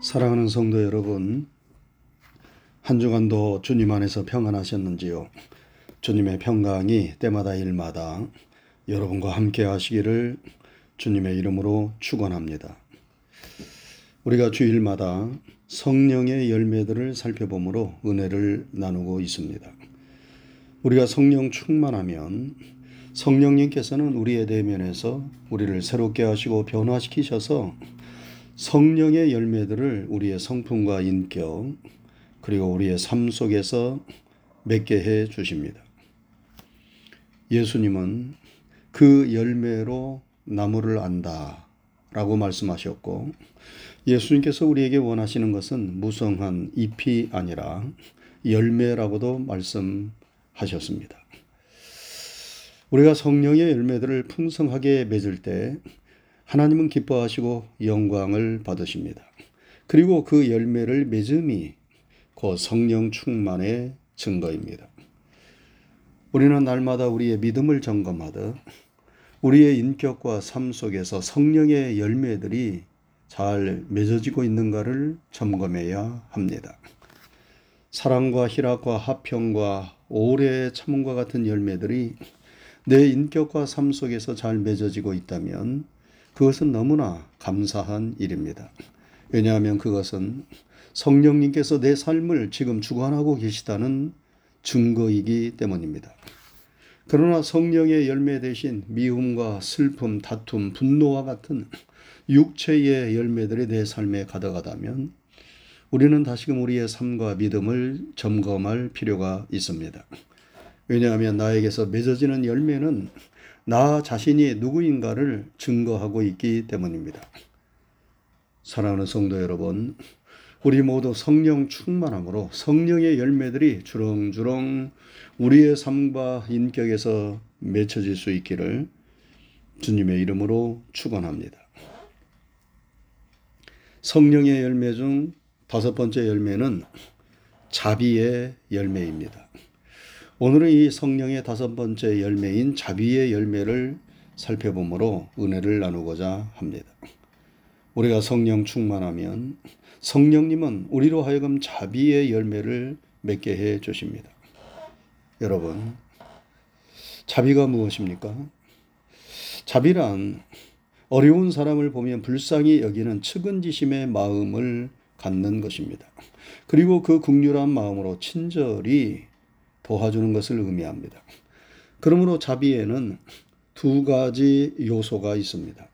사랑하는 성도 여러분, 한 주간도 주님 안에서 평안하셨는지요? 주님의 평강이 때마다 일마다 여러분과 함께 하시기를 주님의 이름으로 축원합니다. 우리가 주일마다 성령의 열매들을 살펴보므로 은혜를 나누고 있습니다. 우리가 성령 충만하면 성령님께서는 우리의 대면에서 우리를 새롭게 하시고 변화시키셔서 성령의 열매들을 우리의 성품과 인격 그리고 우리의 삶 속에서 맺게 해 주십니다. 예수님은 그 열매로 나무를 안다 라고 말씀하셨고 예수님께서 우리에게 원하시는 것은 무성한 잎이 아니라 열매라고도 말씀하셨습니다. 우리가 성령의 열매들을 풍성하게 맺을 때 하나님은 기뻐하시고 영광을 받으십니다. 그리고 그 열매를 맺음이 그 성령 충만의 증거입니다. 우리는 날마다 우리의 믿음을 점검하듯 우리의 인격과 삶 속에서 성령의 열매들이 잘 맺어지고 있는가를 점검해야 합니다. 사랑과 희락과 화평과 오래 참음과 같은 열매들이 내 인격과 삶 속에서 잘 맺어지고 있다면 그것은 너무나 감사한 일입니다. 왜냐하면 그것은 성령님께서 내 삶을 지금 주관하고 계시다는 증거이기 때문입니다. 그러나 성령의 열매 대신 미움과 슬픔, 다툼, 분노와 같은 육체의 열매들이 내 삶에 가득하다면 우리는 다시금 우리의 삶과 믿음을 점검할 필요가 있습니다. 왜냐하면 나에게서 맺어지는 열매는 나 자신이 누구인가를 증거하고 있기 때문입니다. 사랑하는 성도 여러분, 우리 모두 성령 충만함으로 성령의 열매들이 주렁주렁 우리의 삶과 인격에서 맺혀질 수 있기를 주님의 이름으로 축원합니다. 성령의 열매 중 다섯 번째 열매는 자비의 열매입니다. 오늘은 이 성령의 다섯 번째 열매인 자비의 열매를 살펴보므로 은혜를 나누고자 합니다. 우리가 성령 충만하면 성령님은 우리로 하여금 자비의 열매를 맺게 해 주십니다. 여러분, 자비가 무엇입니까? 자비란 어려운 사람을 보면 불쌍히 여기는 측은지심의 마음을 갖는 것입니다. 그리고 그 국률한 마음으로 친절히 도와주는 것을 의미합니다. 그러므로 자비에는 두 가지 요소가 있습니다.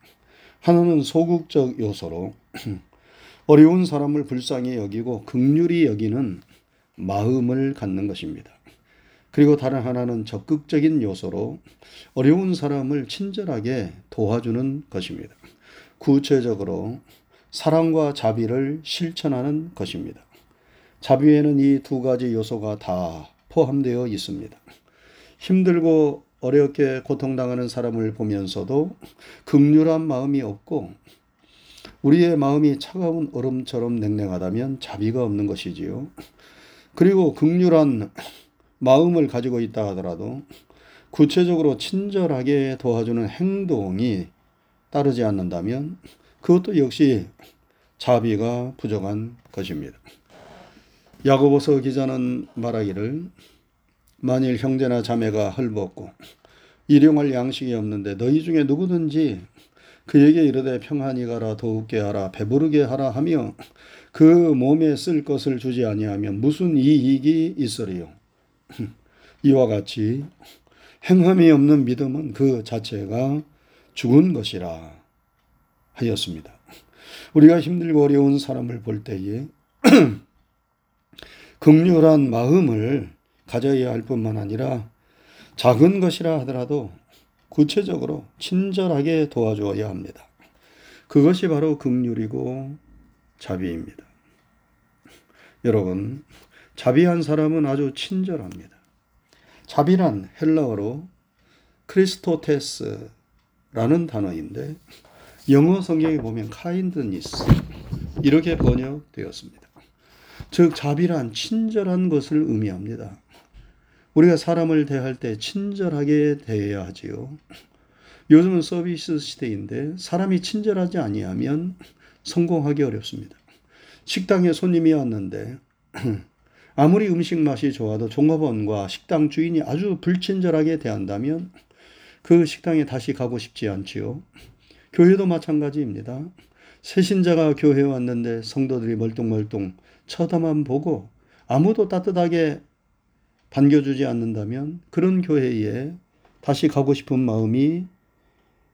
하나는 소극적 요소로 어려운 사람을 불쌍히 여기고 극률이 여기는 마음을 갖는 것입니다. 그리고 다른 하나는 적극적인 요소로 어려운 사람을 친절하게 도와주는 것입니다. 구체적으로 사랑과 자비를 실천하는 것입니다. 자비에는 이 두 가지 요소가 다 포함되어 있습니다. 힘들고 어렵게 고통당하는 사람을 보면서도 극률한 마음이 없고 우리의 마음이 차가운 얼음처럼 냉랭하다면 자비가 없는 것이지요. 그리고 극률한 마음을 가지고 있다 하더라도 구체적으로 친절하게 도와주는 행동이 따르지 않는다면 그것도 역시 자비가 부족한 것입니다. 야고보서 기자는 말하기를 만일 형제나 자매가 헐벗고 일용할 양식이 없는데 너희 중에 누구든지 그에게 이르되 평안히 가라 더욱게 하라 배부르게 하라 하며 그 몸에 쓸 것을 주지 아니하면 무슨 이익이 있으리요 이와 같이 행함이 없는 믿음은 그 자체가 죽은 것이라 하였습니다. 우리가 힘들고 어려운 사람을 볼 때에 극렬한 마음을 가져야 할 뿐만 아니라 작은 것이라 하더라도 구체적으로 친절하게 도와줘야 합니다. 그것이 바로 극률이고 자비입니다. 여러분, 자비한 사람은 아주 친절합니다. 자비란 헬라어로 크리스토테스라는 단어인데 영어 성경에 보면 카인드니스 이렇게 번역되었습니다. 즉 자비란 친절한 것을 의미합니다. 우리가 사람을 대할 때 친절하게 대해야 하지요. 요즘은 서비스 시대인데 사람이 친절하지 아니하면 성공하기 어렵습니다. 식당에 손님이 왔는데 아무리 음식 맛이 좋아도 종업원과 식당 주인이 아주 불친절하게 대한다면 그 식당에 다시 가고 싶지 않지요. 교회도 마찬가지입니다. 새신자가 교회에 왔는데 성도들이 멀뚱멀뚱 쳐다만 보고 아무도 따뜻하게 반겨주지 않는다면 그런 교회에 다시 가고 싶은 마음이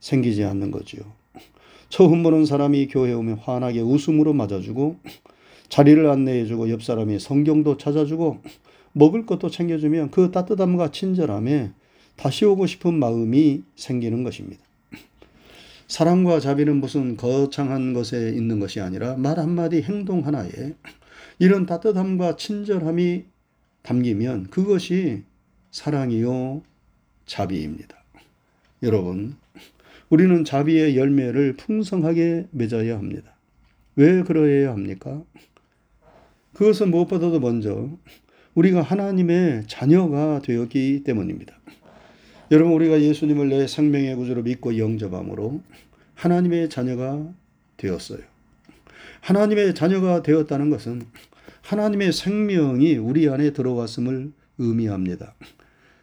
생기지 않는 거지요. 처음 보는 사람이 교회에 오면 환하게 웃음으로 맞아주고 자리를 안내해주고 옆 사람이 성경도 찾아주고 먹을 것도 챙겨주면 그 따뜻함과 친절함에 다시 오고 싶은 마음이 생기는 것입니다. 사랑과 자비는 무슨 거창한 것에 있는 것이 아니라 말 한마디 행동 하나에 이런 따뜻함과 친절함이 담기면 그것이 사랑이요 자비입니다. 여러분, 우리는 자비의 열매를 풍성하게 맺어야 합니다. 왜 그러해야 합니까? 그것은 무엇보다도 먼저 우리가 하나님의 자녀가 되었기 때문입니다. 여러분, 우리가 예수님을 내 생명의 구주로 믿고 영접함으로 하나님의 자녀가 되었어요. 하나님의 자녀가 되었다는 것은 하나님의 생명이 우리 안에 들어왔음을 의미합니다.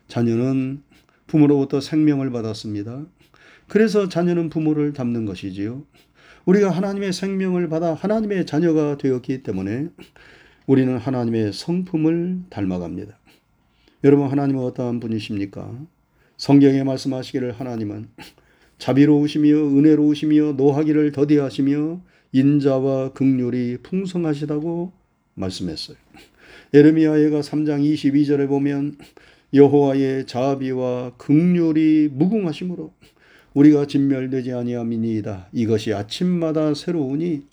자녀는 부모로부터 생명을 받았습니다. 그래서 자녀는 부모를 닮는 것이지요. 우리가 하나님의 생명을 받아 하나님의 자녀가 되었기 때문에 우리는 하나님의 성품을 닮아갑니다. 여러분, 하나님은 어떠한 분이십니까? 성경에 말씀하시기를 하나님은 자비로우시며 은혜로우시며 노하기를 더디하시며 인자와 극률이 풍성하시다고 말씀했어요. 에르미야가 3장 22절에 보면 여호와의 자비와 극률이 무궁하심으로 우리가 진멸되지 아니함이니이다. 이것이 아침마다 새로우니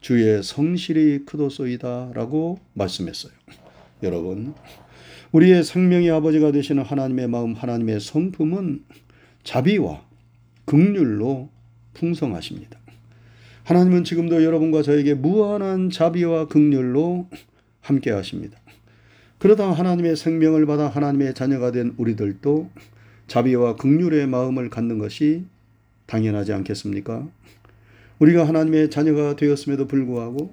주의 성실이 크도소이다라고 말씀했어요. 여러분, 우리의 생명의 아버지가 되시는 하나님의 마음, 하나님의 성품은 자비와 극률로 풍성하십니다. 하나님은 지금도 여러분과 저에게 무한한 자비와 극률로 함께 하십니다. 그러다 하나님의 생명을 받아 하나님의 자녀가 된 우리들도 자비와 극률의 마음을 갖는 것이 당연하지 않겠습니까? 우리가 하나님의 자녀가 되었음에도 불구하고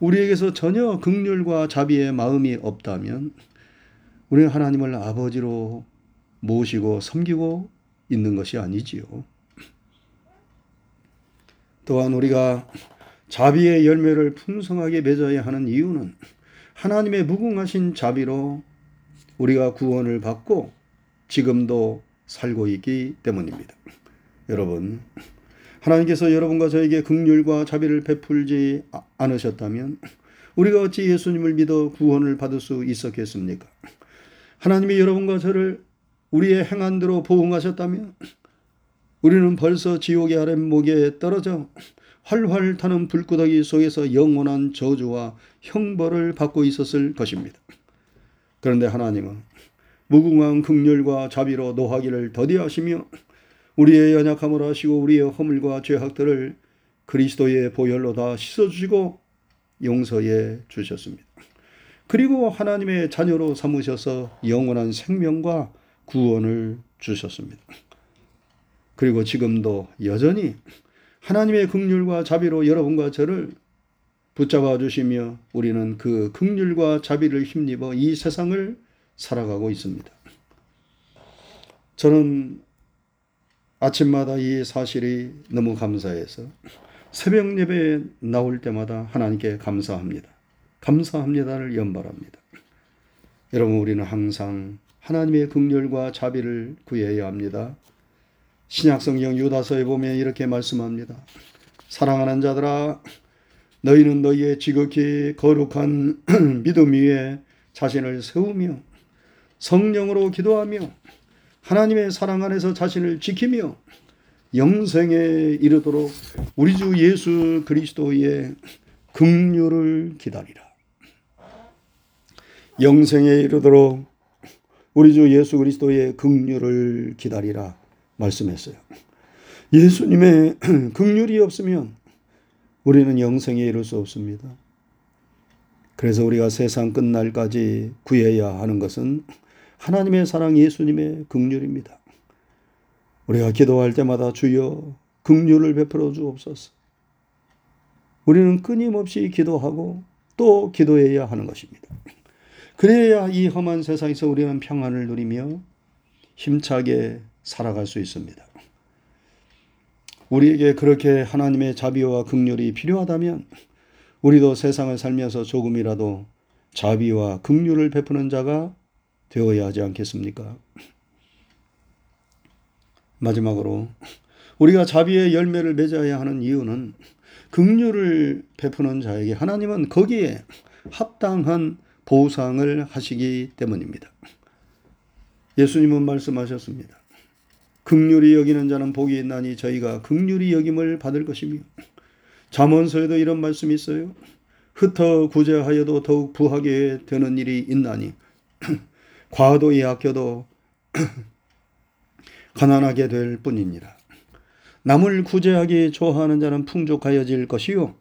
우리에게서 전혀 극률과 자비의 마음이 없다면 우리는 하나님을 아버지로 모시고 섬기고 있는 것이 아니지요. 또한 우리가 자비의 열매를 풍성하게 맺어야 하는 이유는 하나님의 무궁하신 자비로 우리가 구원을 받고 지금도 살고 있기 때문입니다. 여러분, 하나님께서 여러분과 저에게 극률과 자비를 베풀지 않으셨다면 우리가 어찌 예수님을 믿어 구원을 받을 수 있었겠습니까? 하나님이 여러분과 저를 우리의 행한대로 보응하셨다면 우리는 벌써 지옥의 아랫목에 떨어져 활활 타는 불구덩이 속에서 영원한 저주와 형벌을 받고 있었을 것입니다. 그런데 하나님은 무궁한 극렬과 자비로 노하기를 더디하시며 우리의 연약함을 아시고 우리의 허물과 죄악들을 그리스도의 보혈로 다 씻어주시고 용서해 주셨습니다. 그리고 하나님의 자녀로 삼으셔서 영원한 생명과 구원을 주셨습니다. 그리고 지금도 여전히 하나님의 극률과 자비로 여러분과 저를 붙잡아 주시며 우리는 그 극률과 자비를 힘입어 이 세상을 살아가고 있습니다. 저는 아침마다 이 사실이 너무 감사해서 새벽 예배에 나올 때마다 하나님께 감사합니다. 감사합니다를 연발합니다. 여러분 우리는 항상 하나님의 극렬과 자비를 구해야 합니다. 신약성경 유다서에 보면 이렇게 말씀합니다. 사랑하는 자들아 너희는 너희의 지극히 거룩한 믿음 위에 자신을 세우며 성령으로 기도하며 하나님의 사랑 안에서 자신을 지키며 영생에 이르도록 우리 주 예수 그리스도의 긍휼을 기다리라. 영생에 이르도록 우리 주 예수 그리스도의 긍휼을 기다리라. 말씀했어요. 예수님의 극률이 없으면 우리는 영생에 이를 수 없습니다. 그래서 우리가 세상 끝날까지 구해야 하는 것은 하나님의 사랑 예수님의 극률입니다. 우리가 기도할 때마다 주여 극률을 베풀어 주옵소서. 우리는 끊임없이 기도하고 또 기도해야 하는 것입니다. 그래야 이 험한 세상에서 우리는 평안을 누리며 힘차게 살아갈 수 있습니다. 우리에게 그렇게 하나님의 자비와 극률이 필요하다면 우리도 세상을 살면서 조금이라도 자비와 극률을 베푸는 자가 되어야 하지 않겠습니까? 마지막으로 우리가 자비의 열매를 맺어야 하는 이유는 극률을 베푸는 자에게 하나님은 거기에 합당한 보상을 하시기 때문입니다. 예수님은 말씀하셨습니다. 극률이 여기는 자는 복이 있나니 저희가 극률이 여김을 받을 것이며 잠언서에도 이런 말씀이 있어요. 흩어 구제하여도 더욱 부하게 되는 일이 있나니 과도히 아껴도 가난하게 될 뿐이니라. 남을 구제하기 좋아하는 자는 풍족하여질 것이요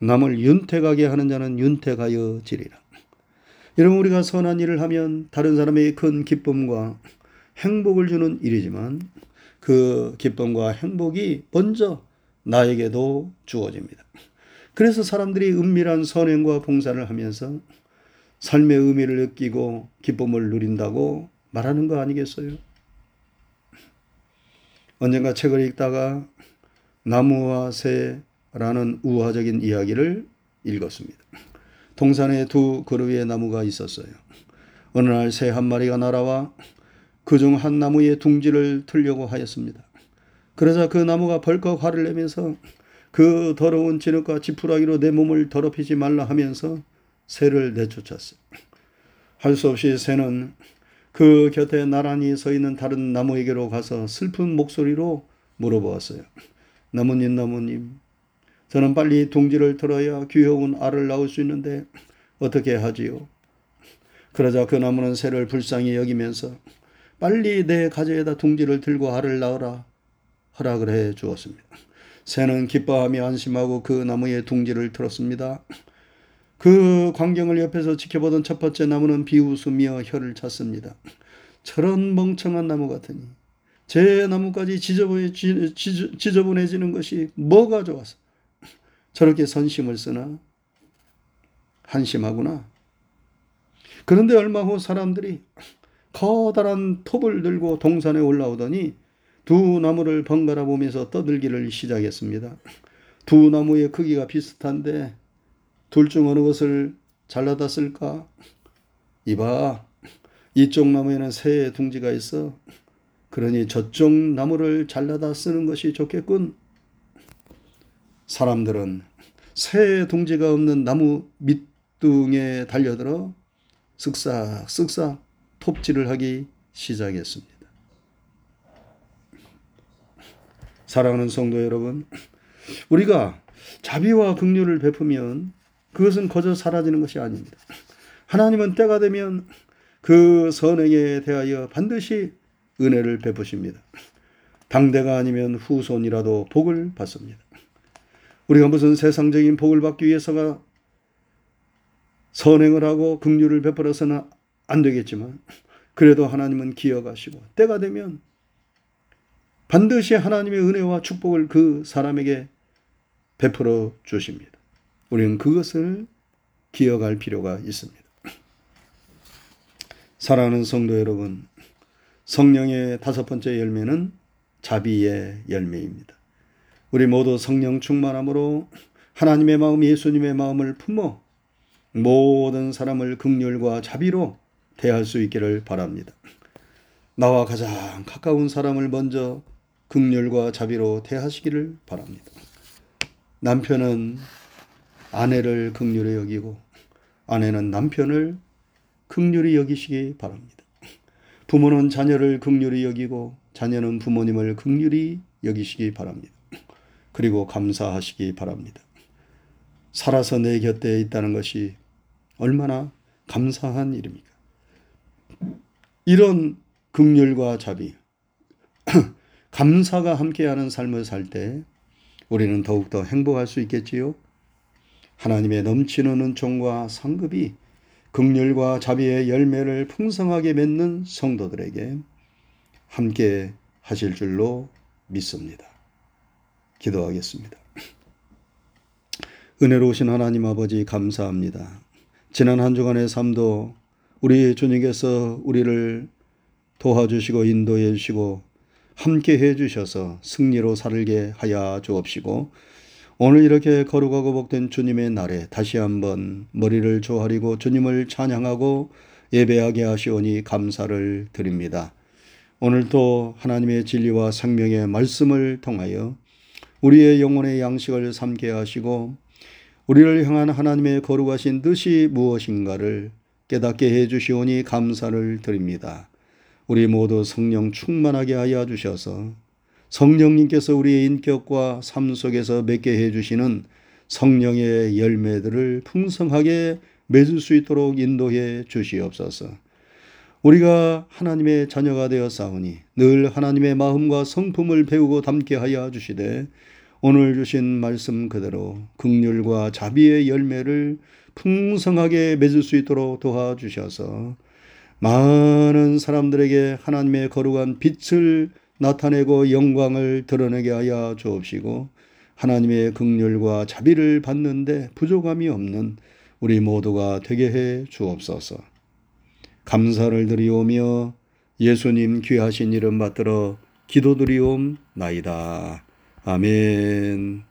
남을 윤택하게 하는 자는 윤택하여지리라. 여러분 우리가 선한 일을 하면 다른 사람에게 큰 기쁨과 행복을 주는 일이지만 그 기쁨과 행복이 먼저 나에게도 주어집니다. 그래서 사람들이 은밀한 선행과 봉사를 하면서 삶의 의미를 느끼고 기쁨을 누린다고 말하는 거 아니겠어요? 언젠가 책을 읽다가 나무와 새라는 우화적인 이야기를 읽었습니다. 동산에 두 그루의 나무가 있었어요. 어느 날 새 한 마리가 날아와 그 중 한 나무의 둥지를 틀려고 하였습니다. 그러자 그 나무가 벌컥 화를 내면서 그 더러운 진흙과 지푸라기로 내 몸을 더럽히지 말라 하면서 새를 내쫓았어요. 할 수 없이 새는 그 곁에 나란히 서 있는 다른 나무에게로 가서 슬픈 목소리로 물어보았어요. 나무님, 나무님, 저는 빨리 둥지를 틀어야 귀여운 알을 낳을 수 있는데 어떻게 하지요? 그러자 그 나무는 새를 불쌍히 여기면서 빨리 내 가재에다 둥지를 들고 알을 낳으라 허락을 해 주었습니다. 새는 기뻐하며 안심하고 그 나무에 둥지를 틀었습니다. 그 광경을 옆에서 지켜보던 첫 번째 나무는 비웃으며 혀를 찼습니다. 저런 멍청한 나무 같으니 제 나무까지 지저분해, 지저분해지는 것이 뭐가 좋아서 저렇게 선심을 쓰나 한심하구나. 그런데 얼마 후 사람들이 커다란 톱을 들고 동산에 올라오더니 두 나무를 번갈아 보면서 떠들기를 시작했습니다. 두 나무의 크기가 비슷한데 둘 중 어느 것을 잘라다 쓸까? 이봐, 이쪽 나무에는 새 둥지가 있어. 그러니 저쪽 나무를 잘라다 쓰는 것이 좋겠군. 사람들은 새 둥지가 없는 나무 밑둥에 달려들어 쓱싹 쓱싹 톱질을 하기 시작했습니다. 사랑하는 성도 여러분, 우리가 자비와 긍휼을 베푸면 그것은 거저 사라지는 것이 아닙니다. 하나님은 때가 되면 그 선행에 대하여 반드시 은혜를 베푸십니다. 당대가 아니면 후손이라도 복을 받습니다. 우리가 무슨 세상적인 복을 받기 위해서가 선행을 하고 긍휼을 베풀어서는 안 되겠지만 그래도 하나님은 기억하시고 때가 되면 반드시 하나님의 은혜와 축복을 그 사람에게 베풀어 주십니다. 우리는 그것을 기억할 필요가 있습니다. 사랑하는 성도 여러분, 성령의 다섯 번째 열매는 자비의 열매입니다. 우리 모두 성령 충만함으로 하나님의 마음, 예수님의 마음을 품어 모든 사람을 극률과 자비로 대할 수 있기를 바랍니다. 나와 가장 가까운 사람을 먼저 극률과 자비로 대하시기를 바랍니다. 남편은 아내를 극률히 여기고 아내는 남편을 극률히 여기시기 바랍니다. 부모는 자녀를 극률히 여기고 자녀는 부모님을 극률히 여기시기 바랍니다. 그리고 감사하시기 바랍니다. 살아서 내 곁에 있다는 것이 얼마나 감사한 일입니까? 이런 극률과 자비, 감사가 함께하는 삶을 살 때 우리는 더욱더 행복할 수 있겠지요. 하나님의 넘치는 은총과 상급이 극률과 자비의 열매를 풍성하게 맺는 성도들에게 함께 하실 줄로 믿습니다. 기도하겠습니다. 은혜로우신 하나님 아버지 감사합니다. 지난 한 주간의 삶도 우리 주님께서 우리를 도와주시고 인도해 주시고 함께 해 주셔서 승리로 살게 하여 주옵시고 오늘 이렇게 거룩하고 복된 주님의 날에 다시 한번 머리를 조아리고 주님을 찬양하고 예배하게 하시오니 감사를 드립니다. 오늘도 하나님의 진리와 생명의 말씀을 통하여 우리의 영혼의 양식을 삼게 하시고 우리를 향한 하나님의 거룩하신 뜻이 무엇인가를 깨닫게 해 주시오니 감사를 드립니다. 우리 모두 성령 충만하게 하여 주셔서 성령님께서 우리의 인격과 삶 속에서 맺게 해 주시는 성령의 열매들을 풍성하게 맺을 수 있도록 인도해 주시옵소서. 우리가 하나님의 자녀가 되어 싸우니 늘 하나님의 마음과 성품을 배우고 담게 하여 주시되 오늘 주신 말씀 그대로 극률과 자비의 열매를 풍성하게 맺을 수 있도록 도와주셔서 많은 사람들에게 하나님의 거룩한 빛을 나타내고 영광을 드러내게 하여 주옵시고 하나님의 극률과 자비를 받는데 부족함이 없는 우리 모두가 되게 해 주옵소서. 감사를 드리오며 예수님 귀하신 이름 받들어 기도드리옵나이다. 아멘.